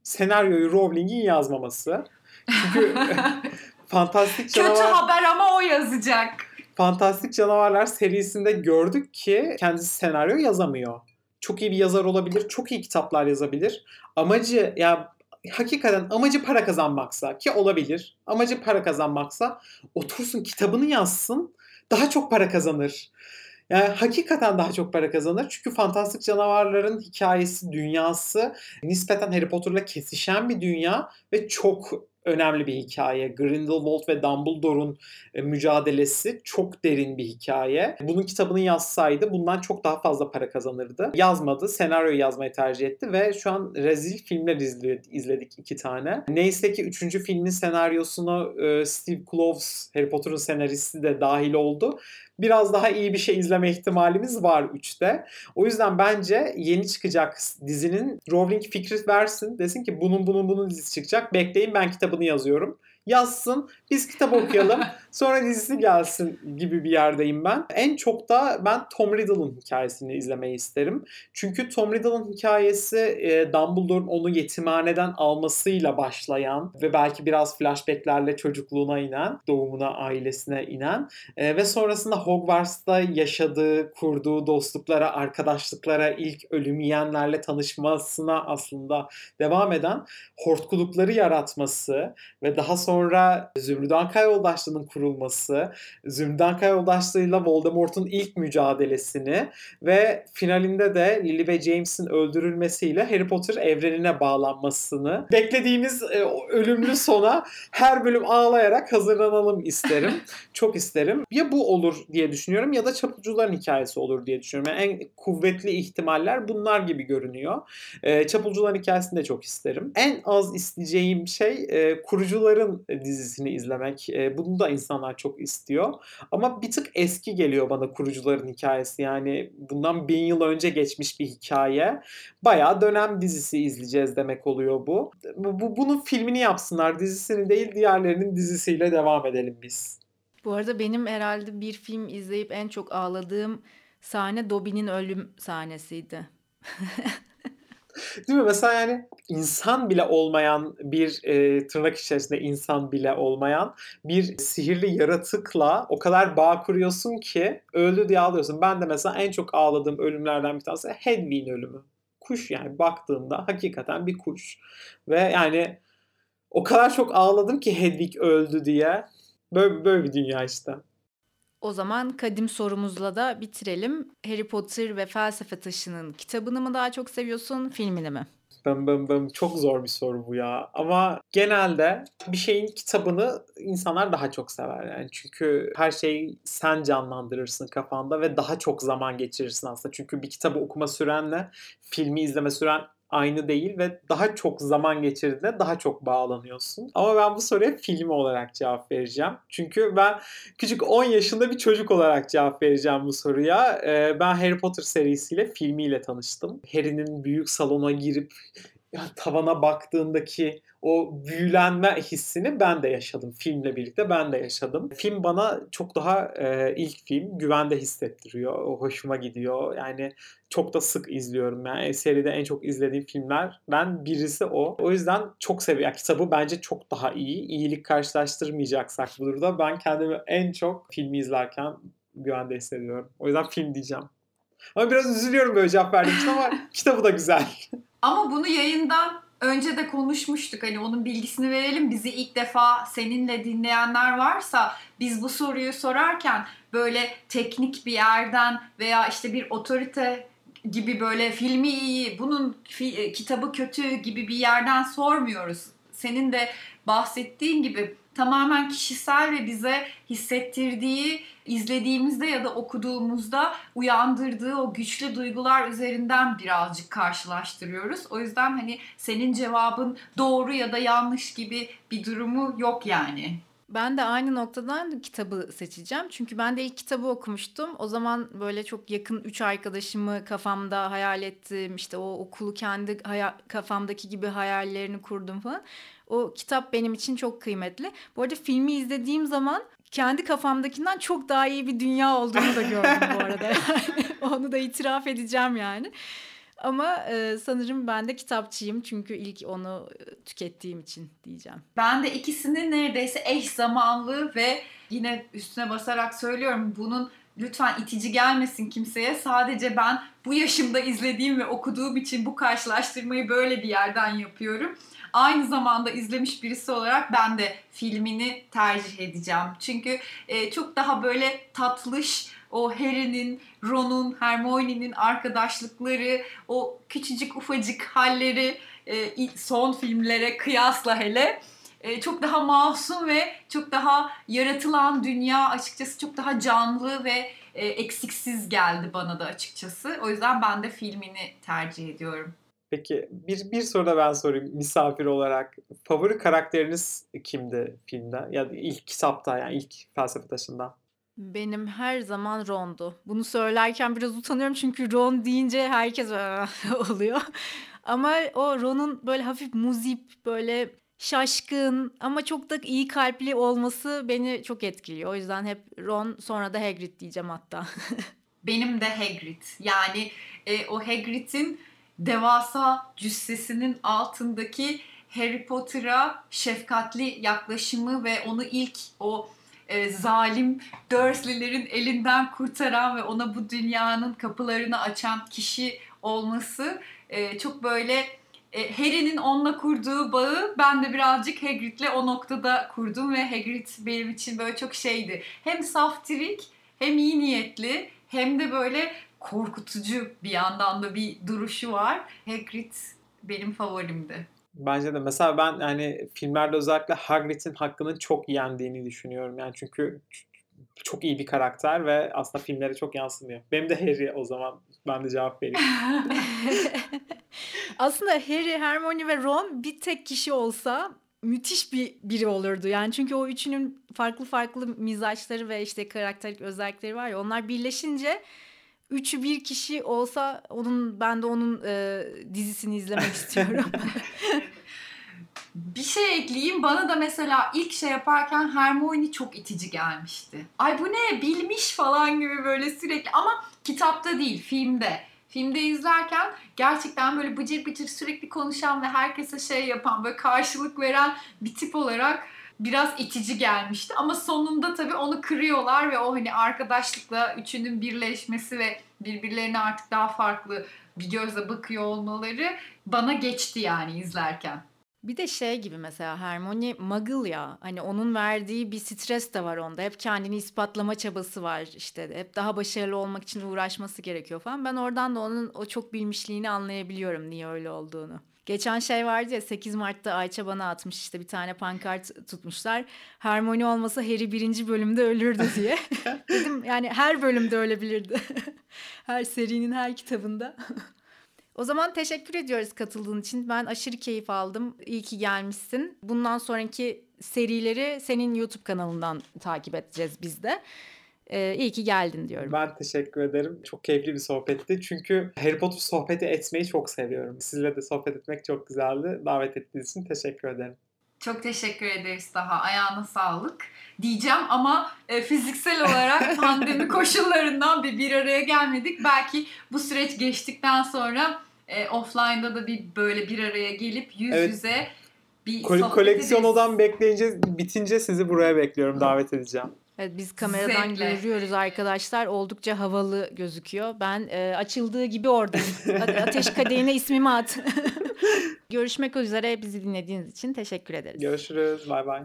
senaryoyu Rowling'in yazmaması. Çünkü Fantastik Kötü Canavar haber ama o yazacak. Fantastik Canavarlar serisinde gördük ki kendisi senaryo yazamıyor. Çok iyi bir yazar olabilir, çok iyi kitaplar yazabilir. Amacı ya hakikaten amacı para kazanmaksa ki olabilir. Amacı para kazanmaksa otursun kitabını yazsın. Daha çok para kazanır. Yani hakikaten daha çok para kazanır. Çünkü fantastik canavarların hikayesi, dünyası nispeten Harry Potter'la kesişen bir dünya ve çok önemli bir hikaye. Grindelwald ve Dumbledore'un e, mücadelesi çok derin bir hikaye. Bunun kitabını yazsaydı bundan çok daha fazla para kazanırdı. Yazmadı, senaryoyu yazmayı tercih etti ve şu an rezil filmler izledik iki tane. Neyse ki üçüncü filmin senaryosunu e, Steve Kloves, Harry Potter'ın senaristi de dahil oldu biraz daha iyi bir şey izleme ihtimalimiz var 3'te. O yüzden bence yeni çıkacak dizinin Rowling fikri versin. Desin ki bunun bunun bunun dizisi çıkacak. Bekleyin ben kitabını yazıyorum yazsın, biz kitap okuyalım, sonra dizisi gelsin gibi bir yerdeyim ben. En çok da ben Tom Riddle'ın hikayesini izlemeyi isterim. Çünkü Tom Riddle'ın hikayesi e, Dumbledore'un onu yetimhaneden almasıyla başlayan ve belki biraz flashbacklerle çocukluğuna inen, doğumuna, ailesine inen e, ve sonrasında Hogwarts'ta yaşadığı, kurduğu dostluklara, arkadaşlıklara, ilk ölüm yiyenlerle tanışmasına aslında devam eden hortkulukları yaratması ve daha sonra sonra Zümrüt Anka Yoldaşlığı'nın kurulması, Zümrüt Anka Yoldaşlığı'yla Voldemort'un ilk mücadelesini ve finalinde de Lily ve James'in öldürülmesiyle Harry Potter evrenine bağlanmasını beklediğimiz e, ölümlü sona her bölüm ağlayarak hazırlanalım isterim. Çok isterim. Ya bu olur diye düşünüyorum ya da Çapulcuların hikayesi olur diye düşünüyorum. Yani en kuvvetli ihtimaller bunlar gibi görünüyor. E, Çapulcuların hikayesini de çok isterim. En az isteyeceğim şey e, kurucuların dizisini izlemek. E, bunu da insanlar çok istiyor. Ama bir tık eski geliyor bana kurucuların hikayesi. Yani bundan bin yıl önce geçmiş bir hikaye. Bayağı dönem dizisi izleyeceğiz demek oluyor bu. bu bunun filmini yapsınlar. Dizisini değil diğerlerinin dizisiyle devam edelim biz. Bu arada benim herhalde bir film izleyip en çok ağladığım sahne Dobby'nin ölüm sahnesiydi. Değil mi? Mesela yani insan bile olmayan bir e, tırnak içerisinde insan bile olmayan bir sihirli yaratıkla o kadar bağ kuruyorsun ki öldü diye ağlıyorsun. Ben de mesela en çok ağladığım ölümlerden bir tanesi Hedwig'in ölümü. Kuş yani baktığında hakikaten bir kuş. Ve yani o kadar çok ağladım ki Hedwig öldü diye. Böyle, böyle bir dünya işte. O zaman kadim sorumuzla da bitirelim. Harry Potter ve Felsefe Taşı'nın kitabını mı daha çok seviyorsun, filmini mi? Bım bım bım çok zor bir soru bu ya. Ama genelde bir şeyin kitabını insanlar daha çok sever yani. Çünkü her şeyi sen canlandırırsın kafanda ve daha çok zaman geçirirsin aslında. Çünkü bir kitabı okuma sürenle filmi izleme süren aynı değil ve daha çok zaman geçirdiğinde daha çok bağlanıyorsun. Ama ben bu soruya film olarak cevap vereceğim. Çünkü ben küçük 10 yaşında bir çocuk olarak cevap vereceğim bu soruya. Ee, ben Harry Potter serisiyle filmiyle tanıştım. Harry'nin büyük salona girip tavana baktığındaki o büyülenme hissini ben de yaşadım. Filmle birlikte ben de yaşadım. Film bana çok daha e, ilk film güvende hissettiriyor. O hoşuma gidiyor. Yani çok da sık izliyorum. Yani seride en çok izlediğim filmler ben birisi o. O yüzden çok seviyorum. Kitabı bence çok daha iyi. İyilik karşılaştırmayacaksak burada ben kendimi en çok filmi izlerken güvende hissediyorum. O yüzden film diyeceğim. Ama biraz üzülüyorum böyle cevap verdiğim için ama kitabı da güzel. Ama bunu yayından önce de konuşmuştuk. Hani onun bilgisini verelim. Bizi ilk defa seninle dinleyenler varsa biz bu soruyu sorarken böyle teknik bir yerden veya işte bir otorite gibi böyle filmi iyi, bunun fi- e, kitabı kötü gibi bir yerden sormuyoruz. Senin de bahsettiğin gibi tamamen kişisel ve bize hissettirdiği, izlediğimizde ya da okuduğumuzda uyandırdığı o güçlü duygular üzerinden birazcık karşılaştırıyoruz. O yüzden hani senin cevabın doğru ya da yanlış gibi bir durumu yok yani. Ben de aynı noktadan kitabı seçeceğim. Çünkü ben de ilk kitabı okumuştum. O zaman böyle çok yakın üç arkadaşımı kafamda hayal ettim. İşte o okulu kendi kafamdaki gibi hayallerini kurdum falan. O kitap benim için çok kıymetli. Bu arada filmi izlediğim zaman kendi kafamdakinden çok daha iyi bir dünya olduğunu da gördüm bu arada. Yani onu da itiraf edeceğim yani. Ama e, sanırım ben de kitapçıyım çünkü ilk onu tükettiğim için diyeceğim. Ben de ikisini neredeyse eş zamanlı ve yine üstüne basarak söylüyorum bunun lütfen itici gelmesin kimseye. Sadece ben bu yaşımda izlediğim ve okuduğum için bu karşılaştırmayı böyle bir yerden yapıyorum. Aynı zamanda izlemiş birisi olarak ben de filmini tercih edeceğim. Çünkü e, çok daha böyle tatlış, o Harry'nin, Ron'un, Hermione'nin arkadaşlıkları, o küçücük ufacık halleri e, son filmlere kıyasla hele e, çok daha masum ve çok daha yaratılan dünya açıkçası çok daha canlı ve e, eksiksiz geldi bana da açıkçası. O yüzden ben de filmini tercih ediyorum. Peki bir, bir soru da ben sorayım misafir olarak. Favori karakteriniz kimdi filmde? Ya da ilk kitapta yani ilk felsefe taşında. Benim her zaman Ron'du. Bunu söylerken biraz utanıyorum çünkü Ron deyince herkes oluyor. Ama o Ron'un böyle hafif muzip, böyle şaşkın ama çok da iyi kalpli olması beni çok etkiliyor. O yüzden hep Ron sonra da Hagrid diyeceğim hatta. Benim de Hagrid. Yani e, o Hagrid'in devasa cüssesinin altındaki Harry Potter'a şefkatli yaklaşımı ve onu ilk o e, zalim Dursley'lerin elinden kurtaran ve ona bu dünyanın kapılarını açan kişi olması e, çok böyle e, Harry'nin onunla kurduğu bağı ben de birazcık Hagrid'le o noktada kurdum ve Hagrid benim için böyle çok şeydi. Hem saftirik hem iyi niyetli hem de böyle korkutucu bir yandan da bir duruşu var. Hagrid benim favorimdi. Bence de mesela ben yani filmlerde özellikle Hagrid'in hakkının çok yendiğini düşünüyorum. Yani çünkü çok iyi bir karakter ve aslında filmlere çok yansımıyor. Benim de Harry o zaman ben de cevap vereyim. Aslında Harry, Hermione ve Ron bir tek kişi olsa müthiş bir biri olurdu. Yani çünkü o üçünün farklı farklı mizaçları ve işte karakterlik özellikleri var ya onlar birleşince üçü bir kişi olsa onun ben de onun e, dizisini izlemek istiyorum. Bir şey ekleyeyim. Bana da mesela ilk şey yaparken Hermione çok itici gelmişti. Ay bu ne bilmiş falan gibi böyle sürekli ama kitapta değil filmde. Filmde izlerken gerçekten böyle bıcır bıcır sürekli konuşan ve herkese şey yapan böyle karşılık veren bir tip olarak biraz itici gelmişti. Ama sonunda tabii onu kırıyorlar ve o hani arkadaşlıkla üçünün birleşmesi ve birbirlerine artık daha farklı bir gözle bakıyor olmaları bana geçti yani izlerken. Bir de şey gibi mesela Hermione Muggle ya hani onun verdiği bir stres de var onda. Hep kendini ispatlama çabası var işte. Hep daha başarılı olmak için uğraşması gerekiyor falan. Ben oradan da onun o çok bilmişliğini anlayabiliyorum niye öyle olduğunu. Geçen şey vardı ya 8 Mart'ta Ayça bana atmış işte bir tane pankart tutmuşlar. Hermione olmasa Harry birinci bölümde ölürdü diye. Dedim yani her bölümde ölebilirdi. her serinin her kitabında. O zaman teşekkür ediyoruz katıldığın için. Ben aşırı keyif aldım. İyi ki gelmişsin. Bundan sonraki serileri senin YouTube kanalından takip edeceğiz biz de. Ee, iyi ki geldin diyorum. Ben teşekkür ederim. Çok keyifli bir sohbetti. Çünkü Harry Potter sohbeti etmeyi çok seviyorum. Sizle de sohbet etmek çok güzeldi. Davet ettiğiniz için teşekkür ederim. Çok teşekkür ederiz daha. Ayağına sağlık diyeceğim ama e, fiziksel olarak pandemi koşullarından bir bir araya gelmedik. Belki bu süreç geçtikten sonra e, offline'da da bir böyle bir araya gelip yüz Evet. yüze bir Kole- sohbet koleksiyon ederiz. odan bekleyince bitince sizi buraya bekliyorum. Davet edeceğim. Evet, biz kameradan Zevkle. görüyoruz arkadaşlar. Oldukça havalı gözüküyor. Ben e, açıldığı gibi oradayım. Ateş kadehine ismimi at. Görüşmek üzere. Bizi dinlediğiniz için teşekkür ederiz. Görüşürüz. Bay bay.